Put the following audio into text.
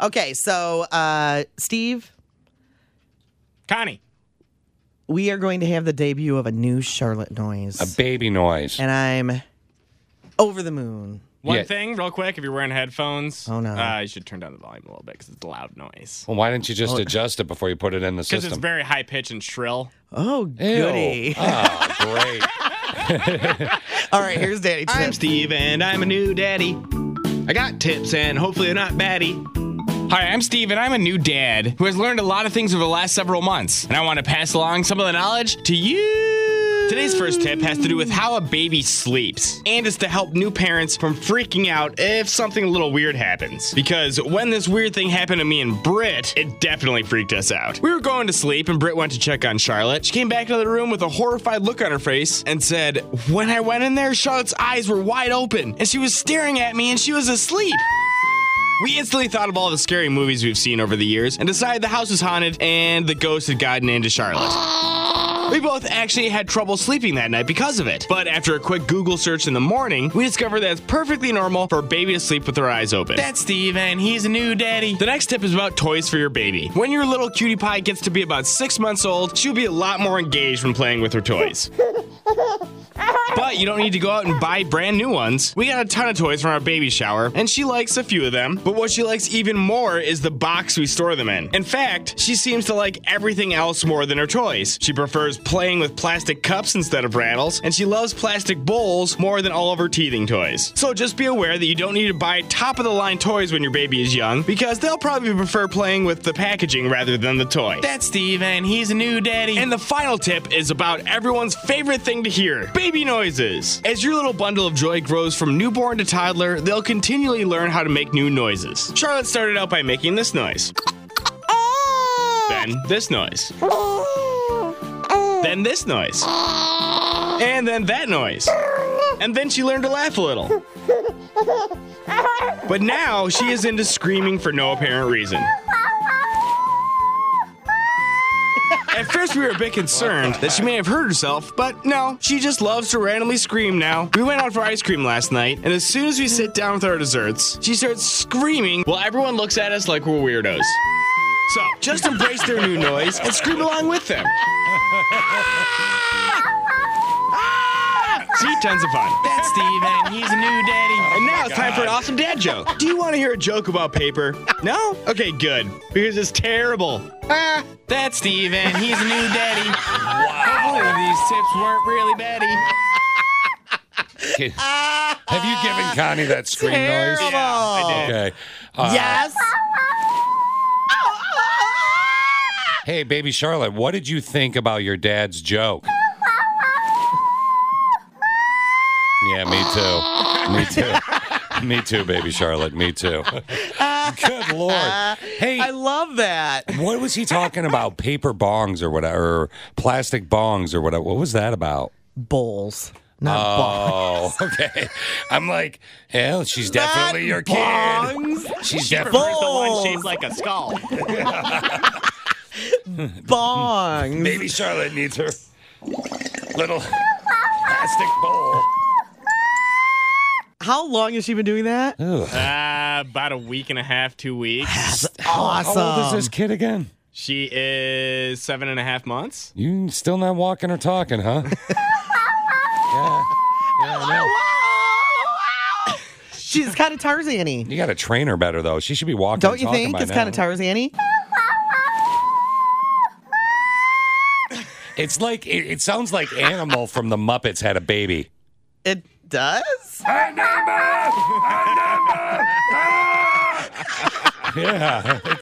Okay, so uh, Steve, Connie. we are going to have the debut of a new Charlotte noise, A baby noise. and I'm over the moon. One Yeah. thing, real quick, if you're wearing headphones, Oh, no. uh, you should turn down the volume a little bit because it's a loud noise. Well, why didn't you just adjust it before you put it in the system? Because it's system? very high pitch and shrill. Oh, Ew. goody! Oh, great. All right, here's Danny. I'm Steve, and I'm a new daddy. I got tips, and hopefully they're not batty. Hi, I'm Steve, and I'm a new dad who has learned a lot of things over the last several months, and I want to pass along some of the knowledge to you. Today's first tip has to do with how a baby sleeps, and is to help new parents from freaking out if something a little weird happens. Because when this weird thing happened to me and Britt, it definitely freaked us out. We were going to sleep, and Britt went to check on Charlotte. She came back into the room with a horrified look on her face and said, When I went in there, Charlotte's eyes were wide open, and she was staring at me, and she was asleep. We instantly thought of all the scary movies we've seen over the years and decided the house was haunted and the ghost had gotten into Charlotte. We both actually had trouble sleeping that night because of it. But after a quick Google search in the morning, we discovered that it's perfectly normal for a baby to sleep with their eyes open. That's Steve, and he's a new daddy. The next tip is about toys for your baby. When your little cutie pie gets to be about six months old, she'll be a lot more engaged when playing with her toys. But you don't need to go out and buy brand new ones. We got a ton of toys from our baby shower, and she likes a few of them. But what she likes even more is the box we store them in. In fact, she seems to like everything else more than her toys. She prefers playing with plastic cups instead of rattles, and she loves plastic bowls more than all of her teething toys. So just be aware that you don't need to buy top of the line toys when your baby is young, because they'll probably prefer playing with the packaging rather than the toy. That's Steve, and he's a new daddy. And the final tip is about everyone's favorite thing to hear baby noises. As your little bundle of joy grows from newborn to toddler, they'll continually learn how to make new noises. Charlotte started out by making this noise, then this noise, then this noise, and then that noise. And then she learned to laugh a little. But now she is into screaming for no apparent reason. At first, we were a bit concerned that she may have hurt herself, but no, she just loves to randomly scream now. We went out for ice cream last night, and as soon as we sit down with our desserts, she starts screaming while everyone looks at us like we're weirdos. So, just embrace their new noise and scream along with them. See, tons of fun. That's Steve, and he's a new daddy. And now it's time for an awesome dad joke. Do you want to hear a joke about paper? No? Okay, good. Because it's terrible. Ah, that's Steven. he's a new daddy. Hopefully these tips weren't really batty. Have you given Connie that scream noise? Terrible. I did. Okay. Uh, Yes. Hey, baby Charlotte, what did you think about your dad's joke? Yeah, me too. Me too. Me too, baby Charlotte. Me too. Good lord. Hey, I love that. what was he talking about? Paper bongs or whatever, or plastic bongs or whatever. What was that about? Bowls, not oh, bongs. Oh, okay. I'm like, hell, she's definitely your kid. bongs. She's definitely. The one Balls. shaped like a skull. Bongs. Baby Charlotte needs her little plastic bowl. How long has she been doing that? Uh, about a week and a half, two weeks. Awesome. How old is this kid again? She is seven and a half months. You still not walking or talking, huh? yeah. Yeah, I know. She's kind of Tarzan-y. You got to train her better, though. She should be walking. Don't and you talking think by it's now. kind of Tarzan-y? It's like it, it sounds like Animal from the Muppets had a baby. It does. Yeah,